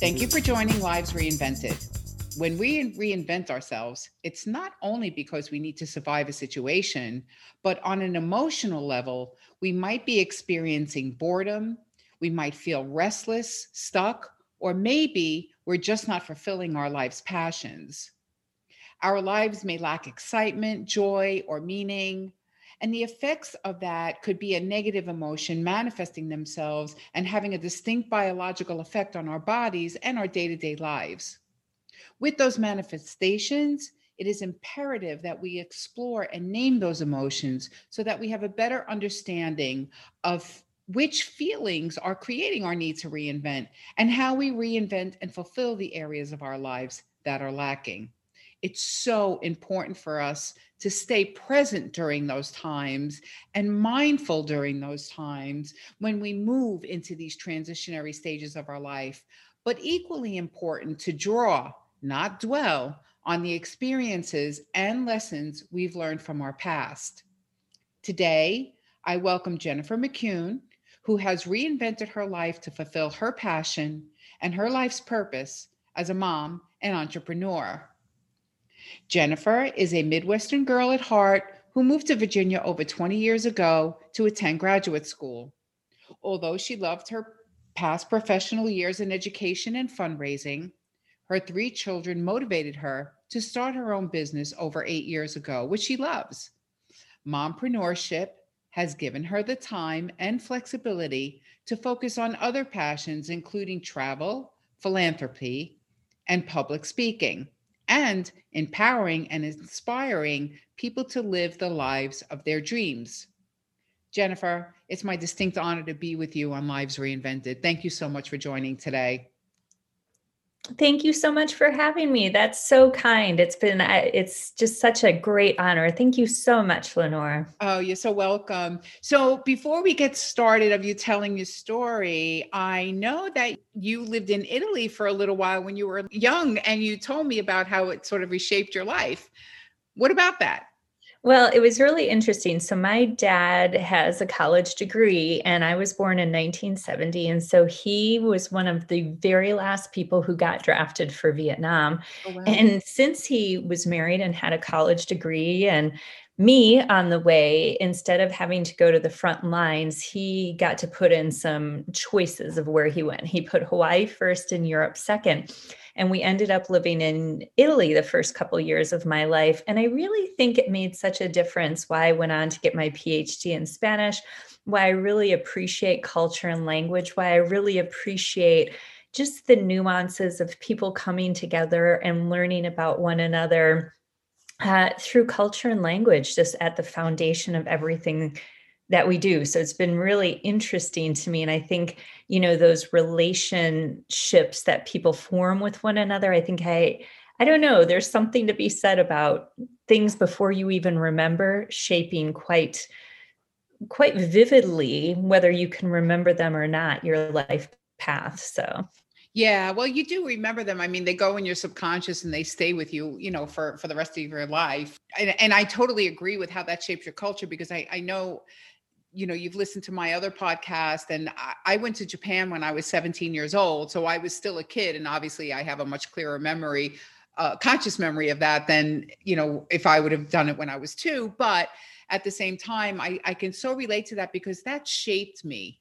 Thank you for joining Lives Reinvented. When we reinvent ourselves, it's not only because we need to survive a situation, but on an emotional level, we might be experiencing boredom, we might feel restless, stuck, or maybe we're just not fulfilling our life's passions. Our lives may lack excitement, joy, or meaning. And the effects of that could be a negative emotion manifesting themselves and having a distinct biological effect on our bodies and our day to day lives. With those manifestations, it is imperative that we explore and name those emotions so that we have a better understanding of which feelings are creating our need to reinvent and how we reinvent and fulfill the areas of our lives that are lacking. It's so important for us to stay present during those times and mindful during those times when we move into these transitionary stages of our life. But equally important to draw, not dwell, on the experiences and lessons we've learned from our past. Today, I welcome Jennifer McCune, who has reinvented her life to fulfill her passion and her life's purpose as a mom and entrepreneur. Jennifer is a Midwestern girl at heart who moved to Virginia over 20 years ago to attend graduate school. Although she loved her past professional years in education and fundraising, her three children motivated her to start her own business over eight years ago, which she loves. Mompreneurship has given her the time and flexibility to focus on other passions, including travel, philanthropy, and public speaking and empowering and inspiring people to live the lives of their dreams. Jennifer, it's my distinct honor to be with you on Lives Reinvented. Thank you so much for joining today. Thank you so much for having me. That's so kind. It's been uh, it's just such a great honor. Thank you so much, Lenore. Oh, you're so welcome. So, before we get started of you telling your story, I know that you lived in Italy for a little while when you were young and you told me about how it sort of reshaped your life. What about that? Well, it was really interesting. So, my dad has a college degree, and I was born in 1970. And so, he was one of the very last people who got drafted for Vietnam. Oh, wow. And since he was married and had a college degree, and me on the way, instead of having to go to the front lines, he got to put in some choices of where he went. He put Hawaii first and Europe second and we ended up living in Italy the first couple years of my life. And I really think it made such a difference why I went on to get my PhD in Spanish, why I really appreciate culture and language, why I really appreciate just the nuances of people coming together and learning about one another uh, through culture and language, just at the foundation of everything that we do. So it's been really interesting to me. And I think, you know, those relationships that people form with one another, I think I, I don't know, there's something to be said about things before you even remember shaping quite, quite vividly, whether you can remember them or not, your life path. So yeah, well, you do remember them. I mean, they go in your subconscious and they stay with you, you know, for for the rest of your life. And, and I totally agree with how that shapes your culture because I I know you know you've listened to my other podcast and I, I, went to japan when i was 17 years old so i was still a kid and obviously i have a much clearer memory uh, conscious memory of that than you know if i would have done it when i was two but at the same time i, I can so relate to that because that shaped me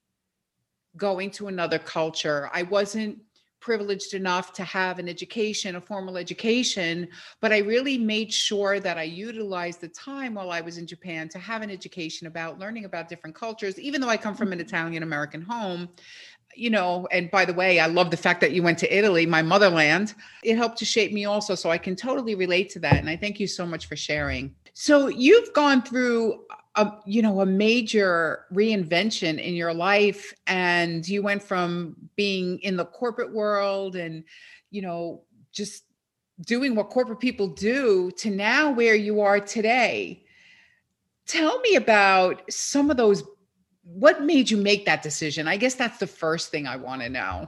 going to another culture i wasn't privileged enough to have an education, a formal education, but I really made sure that I utilized the time while I was in Japan to have an education about learning about different cultures, even though I come from an mm-hmm. Italian American home. You know, and by the way, I love the fact that you went to Italy, my motherland. It helped to shape me also. So I can totally relate to that. And I thank you so much for sharing. So you've gone through a you know a major reinvention in your life and you went from being in the corporate world and you know just doing what corporate people do to now where you are today. Tell me about some of those what made you make that decision? I guess that's the first thing i want to know.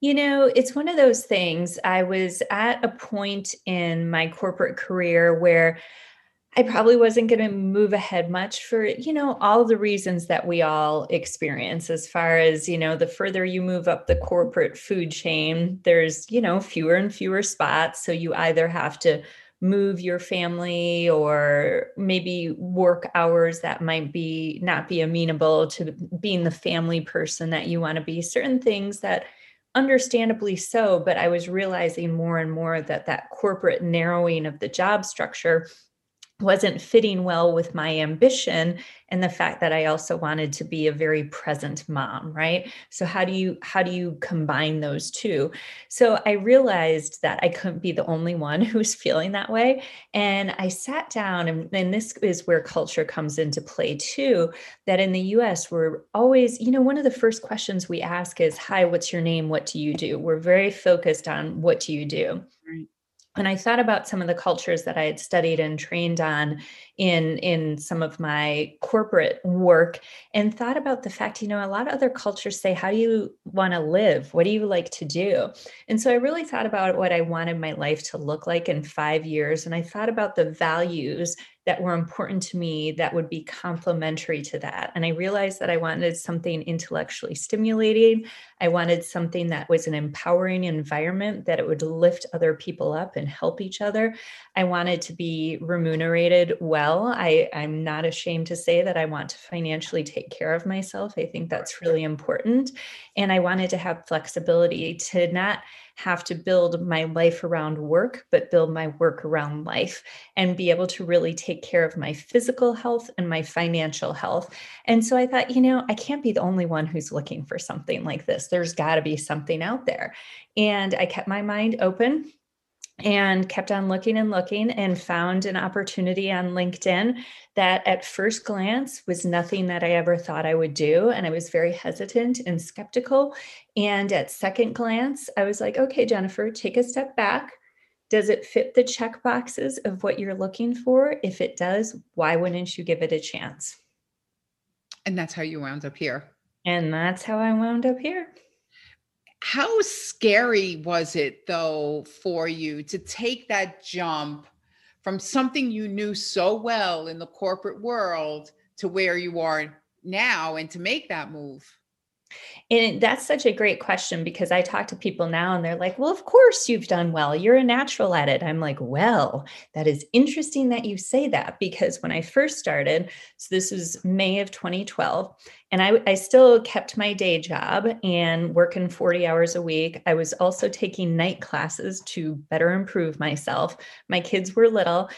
You know, it's one of those things. I was at a point in my corporate career where I probably wasn't going to move ahead much for, you know, all the reasons that we all experience as far as, you know, the further you move up the corporate food chain, there's, you know, fewer and fewer spots. So you either have to move your family or maybe work hours that might be not be amenable to being the family person that you want to be certain things that understandably so but i was realizing more and more that that corporate narrowing of the job structure wasn't fitting well with my ambition and the fact that i also wanted to be a very present mom right? So how do you how do you combine those two? So i realized that i couldn't be the only one who's feeling that way. And i sat down and, and this is where culture comes into play too that in the us we're always you know one of the first questions we ask is hi what's your name? What do you do? We're very focused on what do you do and i thought about some of the cultures that i had studied and trained on in in some of my corporate work and thought about the fact you know a lot of other cultures say how do you want to live? What do you like to do? And so i really thought about what i wanted my life to look like in 5 years and i thought about the values that were important to me that would be complementary to that. And I realized that I wanted something intellectually stimulating. I wanted something that was an empowering environment, that it would lift other people up and help each other. I wanted to be remunerated well. I, I'm not ashamed to say that I want to financially take care of myself. I think that's really important. And I wanted to have flexibility to not have to build my life around work, but build my work around life and be able to really take care of my physical health and my financial health. And so I thought, you know, I can't be the only one who's looking for something like this. There's got to be something out there. And I kept my mind open and kept on looking and looking and found an opportunity on LinkedIn that at first glance was nothing that I ever thought I would do. And I was very hesitant and skeptical. And at second glance, I was like, okay, Jennifer, take a step back. Does it fit the check boxes of what you're looking for? If it does, why wouldn't you give it a chance? And that's how you wound up here. And that's how I wound up here. How scary was it though for you to take that jump from something you knew so well in the corporate world to where you are now and to make that move? And that's such a great question because I talk to people now and they're like, well, of course you've done well. You're a natural at it. I'm like, well, that is interesting that you say that because when I first started, so this was May of 2012, and I, I still kept my day job and working 40 hours a week. I was also taking night classes to better improve myself. My kids were little.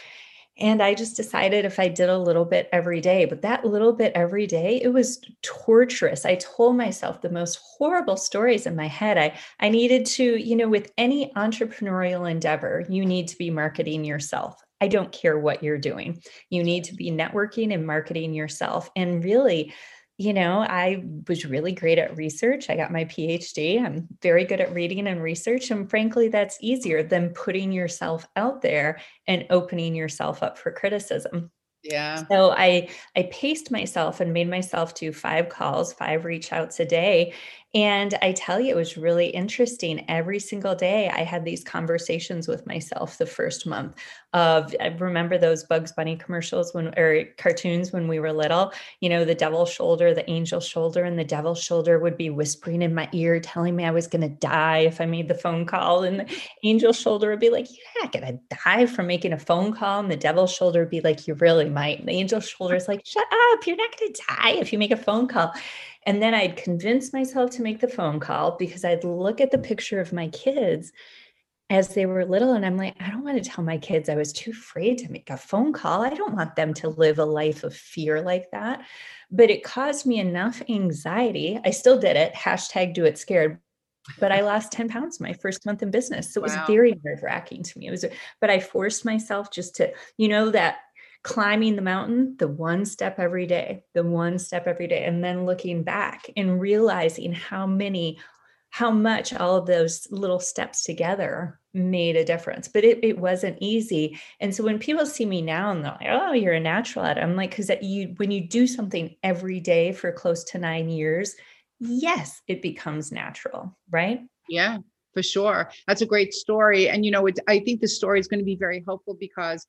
And I just decided if I did a little bit every day, but that little bit every day, it was torturous. I told myself the most horrible stories in my head. I, I needed to, you know, with any entrepreneurial endeavor, you need to be marketing yourself. I don't care what you're doing. You need to be networking and marketing yourself. And really, you know, I was really great at research. I got my PhD. I'm very good at reading and research. And frankly, that's easier than putting yourself out there and opening yourself up for criticism. Yeah. So I I paced myself and made myself do five calls, five reach outs a day. And I tell you, it was really interesting. Every single day, I had these conversations with myself the first month of, I remember those Bugs Bunny commercials when, or cartoons when we were little, you know, the devil shoulder, the angel shoulder, and the devil shoulder would be whispering in my ear, telling me I was going to die if I made the phone call. And the angel shoulder would be like, You're not going to die from making a phone call. And the devil shoulder would be like, You really might. And the angel shoulder is like, Shut up. You're not going to die if you make a phone call. And then I'd convince myself to make the phone call because I'd look at the picture of my kids as they were little. And I'm like, I don't want to tell my kids I was too afraid to make a phone call. I don't want them to live a life of fear like that. But it caused me enough anxiety. I still did it. Hashtag do it scared. But I lost 10 pounds my first month in business. So it was wow. very nerve wracking to me. It was, but I forced myself just to, you know, that climbing the mountain the one step every day the one step every day and then looking back and realizing how many how much all of those little steps together made a difference. But it, it wasn't easy. And so when people see me now and they're like oh you're a natural at it i'm like because that you when you do something every day for close to nine years yes it becomes natural right? Yeah for sure. That's a great story. And you know it, i think the story is going to be very helpful because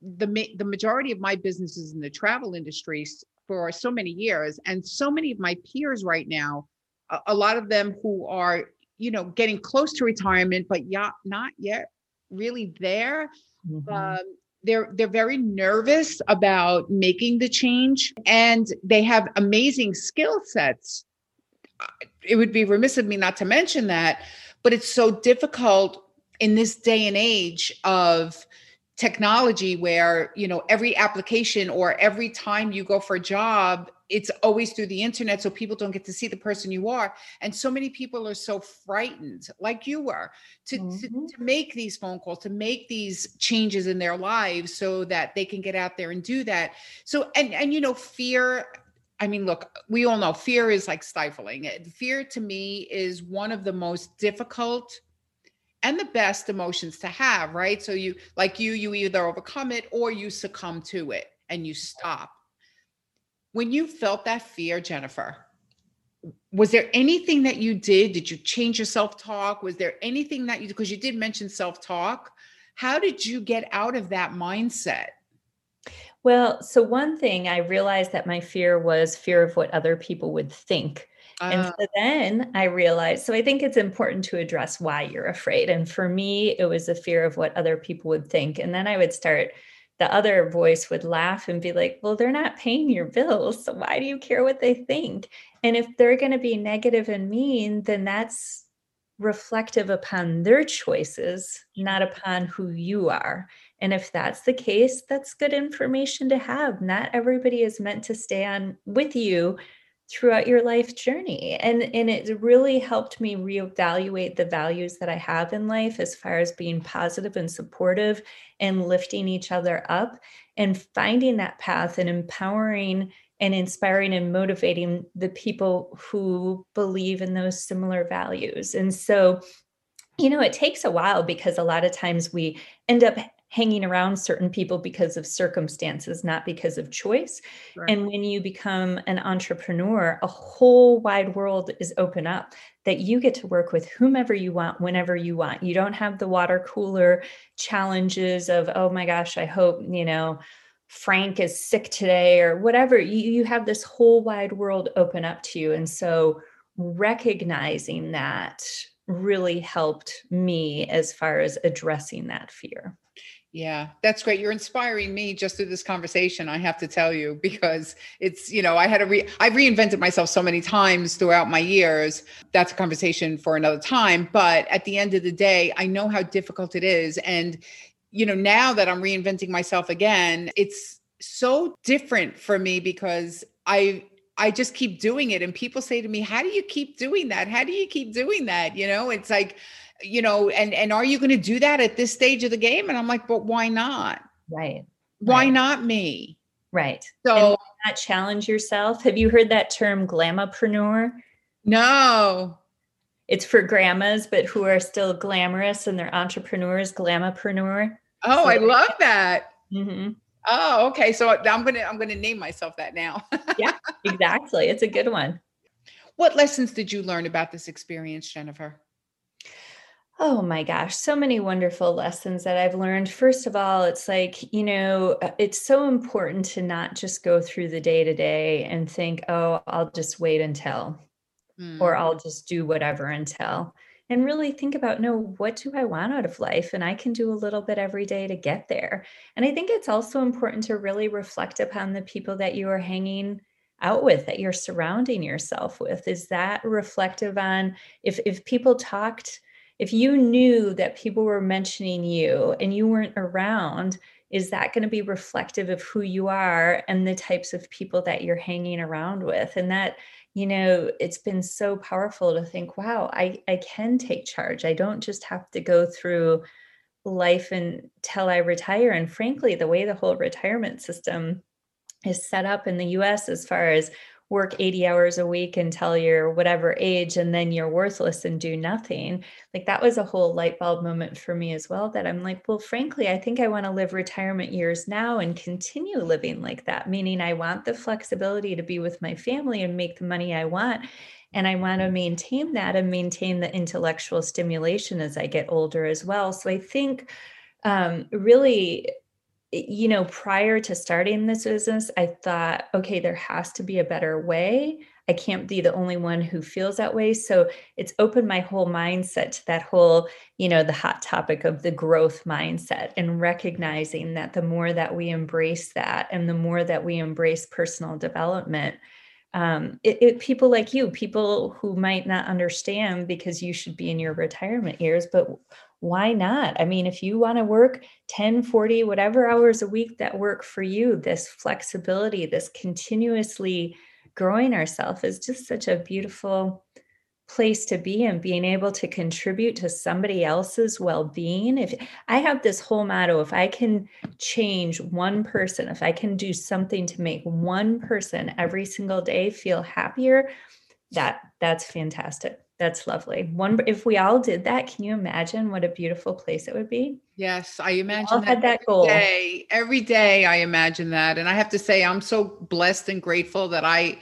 the the majority of my businesses in the travel industry for so many years and so many of my peers right now a, a lot of them who are you know getting close to retirement but yeah not yet really there mm-hmm. um, they're they're very nervous about making the change and they have amazing skill sets it would be remiss of me not to mention that but it's so difficult in this day and age of technology where you know every application or every time you go for a job it's always through the internet so people don't get to see the person you are and so many people are so frightened like you were to, mm-hmm. to, to make these phone calls to make these changes in their lives so that they can get out there and do that so and and you know fear I mean, look, we all know fear is like stifling. Fear to me is one of the most difficult and the best emotions to have, right? So you like you you either overcome it or you succumb to it and you stop. When you felt that fear, Jennifer, was there anything that you did? Did you change your self-talk? Was there anything that you because you did mention self-talk? How did you get out of that mindset? Well, so one thing I realized that my fear was fear of what other people would think and uh. so then I realized, so I think it's important to address why you're afraid. And for me, it was a fear of what other people would think. And then I would start, the other voice would laugh and be like, well, they're not paying your bills. So why do you care what they think? And if they're going to be negative and mean, then that's reflective upon their choices, not upon who you are. And if that's the case, that's good information to have. Not everybody is meant to stay on with you throughout your life journey and and it really helped me reevaluate the values that i have in life as far as being positive and supportive and lifting each other up and finding that path and empowering and inspiring and motivating the people who believe in those similar values. And so you know it takes a while because a lot of times we end up hanging around certain people because of circumstances, not because of choice. Right. And when you become an entrepreneur, a whole wide world is open up that you get to work with whomever you want, whenever you want. You don't have the water cooler challenges of, oh my gosh, I hope, you know, Frank is sick today or whatever. You, you have this whole wide world open up to you. And so recognizing that really helped me as far as addressing that fear. Yeah, that's great. You're inspiring me just through this conversation. I have to tell you because it's, you know, I had to re I've reinvented myself so many times throughout my years. That's a conversation for another time, but at the end of the day, I know how difficult it is and you know, now that I'm reinventing myself again, it's so different for me because I I just keep doing it and people say to me, "How do you keep doing that? How do you keep doing that?" You know, it's like you know, and and are you going to do that at this stage of the game? And I'm like, but why not? Right. Why right. not me? Right. So not challenge yourself. Have you heard that term glamapreneur? No. It's for grandmas, but who are still glamorous and they're entrepreneurs, glamapreneur. Oh, so, I love that. Mm-hmm. Oh, okay. So I'm gonna I'm gonna name myself that now. yeah, exactly. It's a good one. What lessons did you learn about this experience, Jennifer? Oh my gosh, so many wonderful lessons that I've learned. First of all, it's like, you know, uh, it's so important to not just go through the day to day and think, oh, I'll just wait until, mm. or I'll just do whatever until. And really think about, no, what do I want out of life? And I can do a little bit every day to get there. And I think it's also important to really reflect upon the people that you are hanging out with that you're surrounding yourself with is that reflective on if if people talked if you knew that people were mentioning you and you weren't around is that going to be reflective of who you are and the types of people that you're hanging around with? And that you know it's been so powerful to think wow i i can take charge. I don't just have to go through life until i retire. And frankly the way the whole retirement system is set up in the us as far as work 80 hours a week until you're whatever age and then you're worthless and do nothing. Like that was a whole light bulb moment for me as well that i'm like well frankly i think i want to live retirement years now and continue living like that meaning i want the flexibility to be with my family and make the money i want and i want to maintain that and maintain the intellectual stimulation as i get older as well. So i think um, really you know, prior to starting this business, I thought, okay, there has to be a better way. I can't be the only one who feels that way. So it's opened my whole mindset to that whole, you know, the hot topic of the growth mindset and recognizing that the more that we embrace that and the more that we embrace personal development, um, it, it, people like you, people who might not understand because you should be in your retirement years, but why not? I mean, if you want to work 10, 40, whatever hours a week that work for you, this flexibility, this continuously growing ourselves is just such a beautiful place to be and being able to contribute to somebody else's well-being if i have this whole motto if i can change one person if i can do something to make one person every single day feel happier that that's fantastic. That's lovely. One if we all did that can you imagine what a beautiful place it would be? Yes i imagine that, that every goal. day. Every day i imagine that. And i have to say i'm so blessed and grateful that i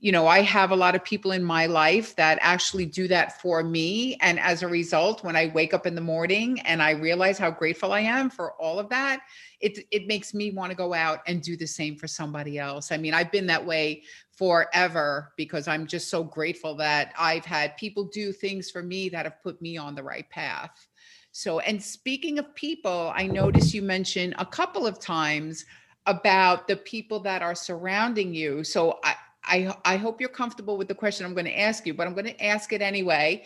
you know, I have a lot of people in my life that actually do that for me. And as a result, when I wake up in the morning and I realize how grateful I am for all of that, it, it makes me want to go out and do the same for somebody else. I mean, I've been that way forever because I'm just so grateful that I've had people do things for me that have put me on the right path. So, and speaking of people, I noticed you mentioned a couple of times about the people that are surrounding you. So I, I, I hope you're comfortable with the question I'm going to ask you, but I'm going to ask it anyway.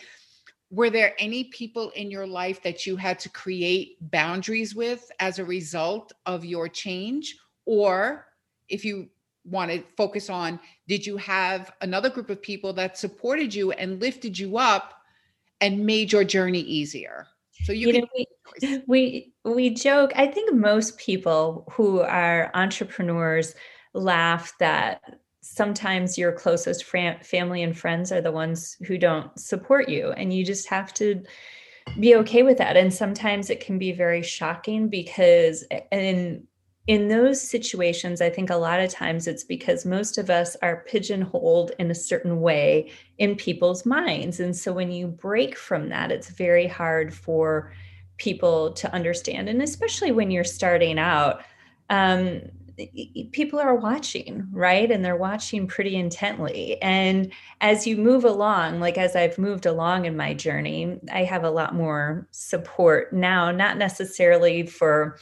Were there any people in your life that you had to create boundaries with as a result of your change? Or if you want to focus on, did you have another group of people that supported you and lifted you up and made your journey easier? So you, you know, we, we we joke. I think most people who are entrepreneurs laugh that sometimes your closest fam- family and friends are the ones who don't support you and you just have to be okay with that. And sometimes it can be very shocking because in in those situations i think a lot of times it's because most of us are pigeonholed in a certain way in people's minds. And so when you break from that it's very hard for people to understand. And especially when you're starting out um, people are watching, right? And they're watching pretty intently. And as you move along, like as I've moved along in my journey, I have a lot more support now, not necessarily for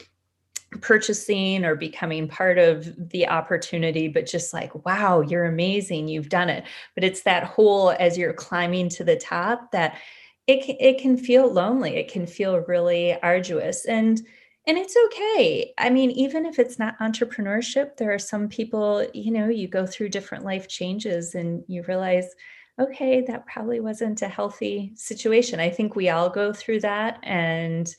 purchasing or becoming part of the opportunity but just like wow you're amazing you've done it but it's that whole as you're climbing to the top that it it can feel lonely it can feel really arduous and and it's okay. I mean, even if it's not entrepreneurship, there are some people, you know, you go through different life changes and you realize, okay, that probably wasn't a healthy situation. I think we all go through that and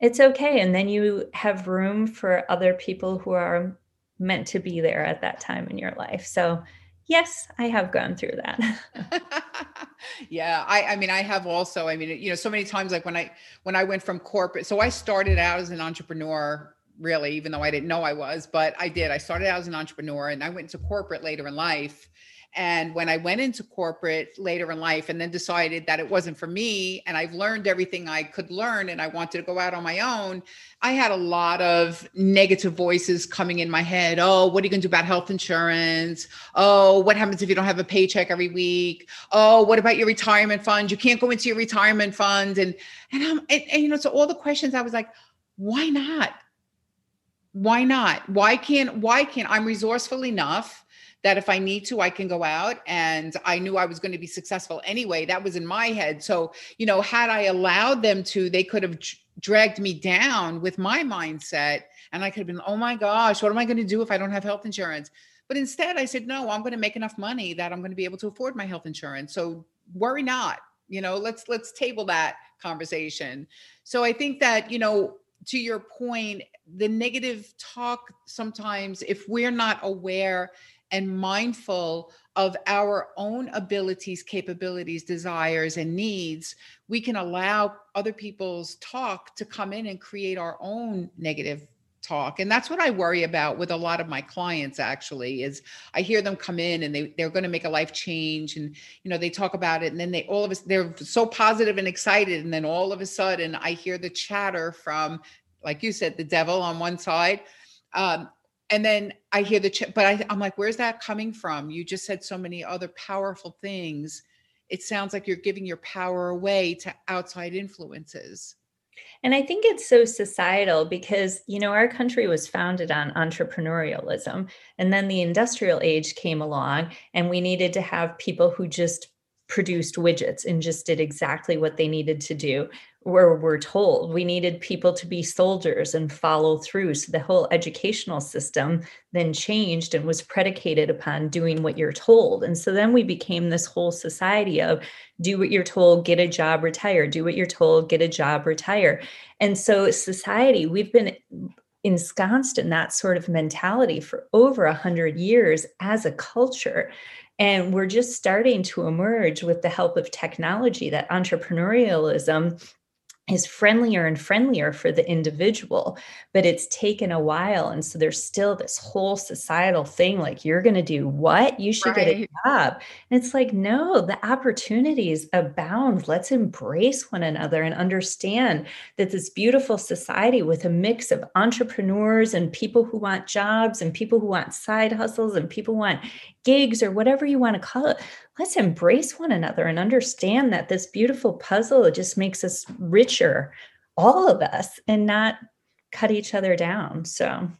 it's okay. And then you have room for other people who are meant to be there at that time in your life. So yes i have gone through that yeah i i mean i have also i mean you know so many times like when i when i went from corporate so i started out as an entrepreneur really even though i didn't know i was but i did. I started out as an entrepreneur and i went to corporate later in life and when I went into corporate later in life and then decided that it wasn't for me, and I've learned everything I could learn and I wanted to go out on my own, I had a lot of negative voices coming in my head. Oh, what are you going to do about health insurance? Oh, what happens if you don't have a paycheck every week? Oh, what about your retirement fund? You can't go into your retirement fund. And, and, I'm, and, and you know, so all the questions I was like, why not? Why not? Why can't, why can't I'm resourceful enough? That if I need to, I can go out. And I knew I was going to be successful anyway. That was in my head. So, you know, had I allowed them to, they could have dragged me down with my mindset. And I could have been, oh my gosh, what am I going to do if I don't have health insurance? But instead, I said, no, I'm going to make enough money that I'm going to be able to afford my health insurance. So worry not. You know, let's let's table that conversation. So I think that, you know, to your point, the negative talk sometimes, if we're not aware and mindful of our own abilities, capabilities, desires, and needs, we can allow other people's talk to come in and create our own negative talk and that's what i worry about with a lot of my clients actually is i hear them come in and they, they're going to make a life change and you know they talk about it and then they all of us they're so positive and excited and then all of a sudden i hear the chatter from like you said the devil on one side Um, and then I hear the, ch- but I, I'm like, where's that coming from? You just said so many other powerful things. It sounds like you're giving your power away to outside influences. And I think it's so societal because, you know, our country was founded on entrepreneurialism. And then the industrial age came along, and we needed to have people who just produced widgets and just did exactly what they needed to do where we're told. We needed people to be soldiers and follow through. So the whole educational system then changed and was predicated upon doing what you're told. And so then we became this whole society of do what you're told get a job retire. Do what you're told get a job retire. And so society we've been ensconced in that sort of mentality for over a hundred years as a culture. And we're just starting to emerge with the help of technology that entrepreneurialism is friendlier and friendlier for the individual but it's taken a while and so there's still this whole societal thing like you're going to do what? You should right. get a job. And it's like no the opportunities abound. Let's embrace one another and understand that this beautiful society with a mix of entrepreneurs and people who want jobs and people who want side hustles and people want gigs or whatever you want to call it let's embrace one another and understand that this beautiful puzzle just makes us richer all of us and not cut each other down so.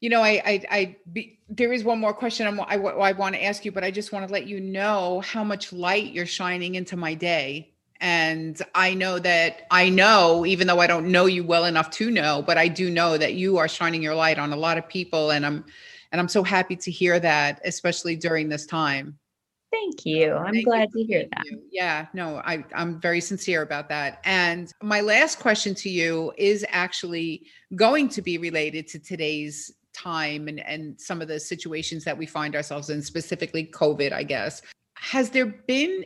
You know i i, I be, there is one more question I'm, I, I want to ask you but i just want to let you know how much light you're shining into my day. And i know that i know even though i don't know you well enough to know but i do know that you are shining your light on a lot of people and i'm and i'm so happy to hear that especially during this time Thank you. I'm Thank glad you to hear that. Yeah, no, I, I'm very sincere about that. And my last question to you is actually going to be related to today's time and, and some of the situations that we find ourselves in, specifically COVID, I guess. Has there been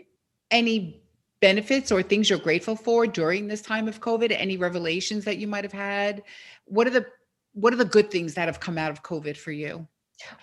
any benefits or things you're grateful for during this time of COVID? Any revelations that you might have had? What are the what are the good things that have come out of COVID for you?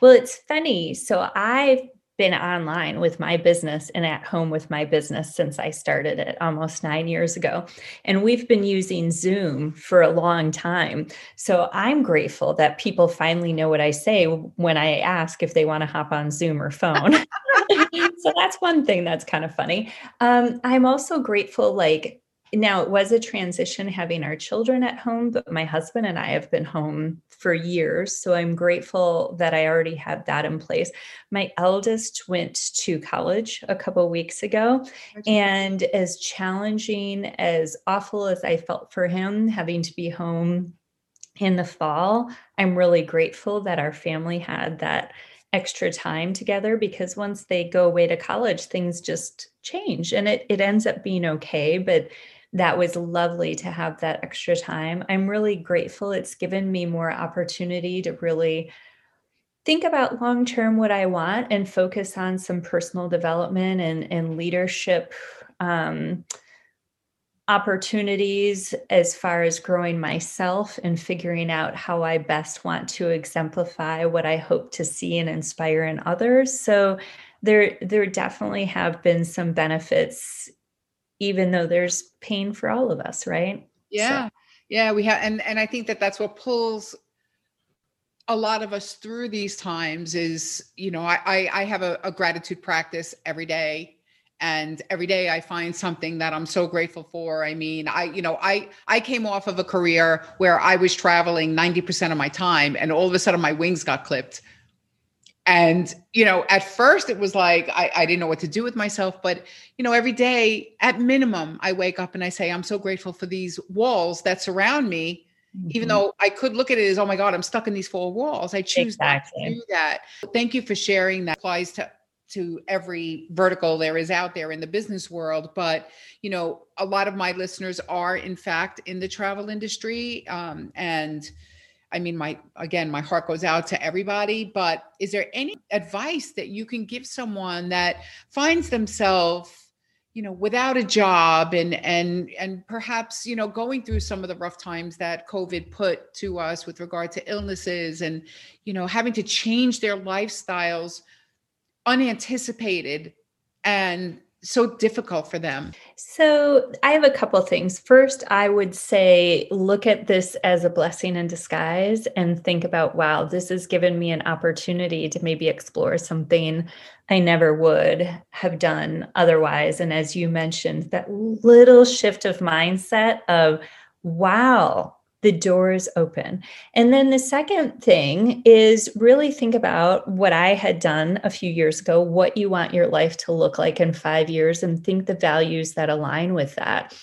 Well, it's funny. So I've been online with my business and at home with my business since I started it almost nine years ago. And we've been using Zoom for a long time. So I'm grateful that people finally know what I say when I ask if they want to hop on Zoom or phone. so that's one thing that's kind of funny. Um, I'm also grateful, like, now it was a transition having our children at home but my husband and i have been home for years so i'm grateful that i already had that in place. My eldest went to college a couple weeks ago and as challenging as awful as i felt for him having to be home in the fall i'm really grateful that our family had that extra time together because once they go away to college things just change and it, it ends up being okay but that was lovely to have that extra time. I'm really grateful. It's given me more opportunity to really think about long term what I want and focus on some personal development and, and leadership um, opportunities as far as growing myself and figuring out how I best want to exemplify what I hope to see and inspire in others. So there there definitely have been some benefits even though there's pain for all of us, right? Yeah. So. Yeah, we have and and I think that that's what pulls a lot of us through these times is, you know, I I, I have a, a gratitude practice every day and every day i find something that i'm so grateful for i mean i you know i i came off of a career where i was traveling 90% of my time and all of a sudden my wings got clipped and you know at first it was like I, I didn't know what to do with myself but you know every day at minimum i wake up and i say i'm so grateful for these walls that surround me mm-hmm. even though i could look at it as oh my god i'm stuck in these four walls i choose exactly. to do that thank you for sharing that applies to to every vertical there is out there in the business world but you know a lot of my listeners are in fact in the travel industry um, and I mean, my again, my heart goes out to everybody, but is there any advice that you can give someone that finds themselves, you know, without a job and and and perhaps, you know, going through some of the rough times that COVID put to us with regard to illnesses and, you know, having to change their lifestyles unanticipated and so difficult for them? So, I have a couple things. First, I would say look at this as a blessing in disguise and think about, wow, this has given me an opportunity to maybe explore something I never would have done otherwise. And as you mentioned, that little shift of mindset of, wow, the door is open. And then the second thing is really think about what I had done a few years ago, what you want your life to look like in five years, and think the values that align with that.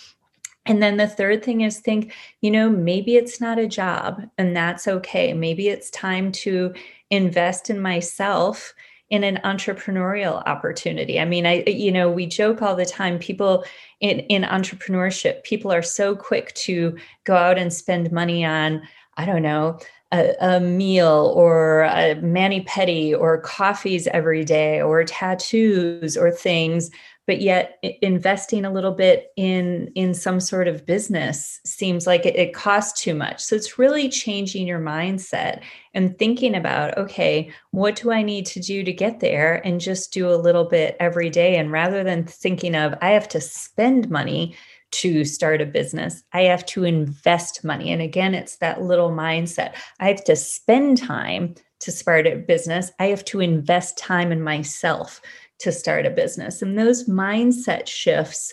And then the third thing is think, you know, maybe it's not a job and that's okay. Maybe it's time to invest in myself in an entrepreneurial opportunity. I mean, I you know, we joke all the time people in in entrepreneurship, people are so quick to go out and spend money on I don't know, a, a, meal or a mani pedi or coffees every day or tattoos or things but yet investing a little bit in in some sort of business seems like it, it, costs too much. So it's really changing your mindset and thinking about okay what do i need to do to get there and just do a little bit every day? And rather than thinking of i have to spend money to start a business i have to invest money. And again it's that little mindset. I have to spend time to start a business. I have to invest time in myself to start a business. And those mindset shifts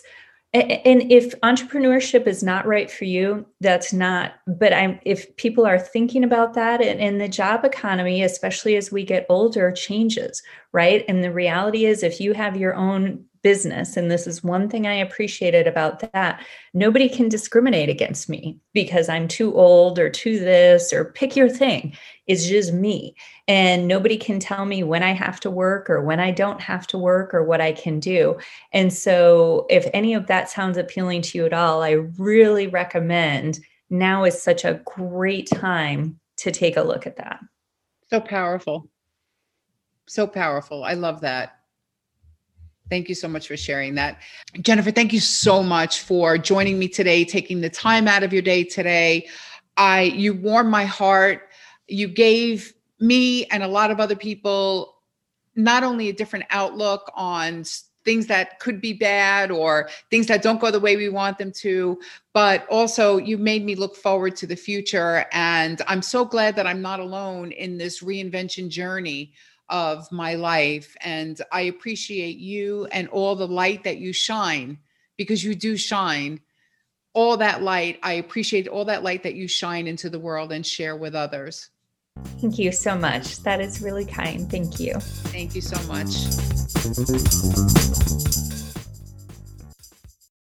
and if entrepreneurship is not right for you that's not but i'm if people are thinking about that and, and, the job economy especially as we get older changes right and the reality is if you have your own business and this is one thing i appreciated about that. Nobody can discriminate against me because i'm too old or too this or pick your thing. It's just me. And nobody can tell me when i have to work or when i don't have to work or what i can do. And so if any of that sounds appealing to you at all i really recommend now is such a great time to take a look at that. So powerful. So powerful. I love that Thank you so much for sharing that. Jennifer, thank you so much for joining me today, taking the time out of your day today. I you warmed my heart. You gave me and a lot of other people not only a different outlook on things that could be bad or things that don't go the way we want them to, but also you made me look forward to the future. And I'm so glad that I'm not alone in this reinvention journey of my life. And I appreciate you and all the light that you shine because you do shine all that light. I appreciate all that light that you shine into the world and share with others. Thank you so much. That is really kind. Thank you. Thank you so much.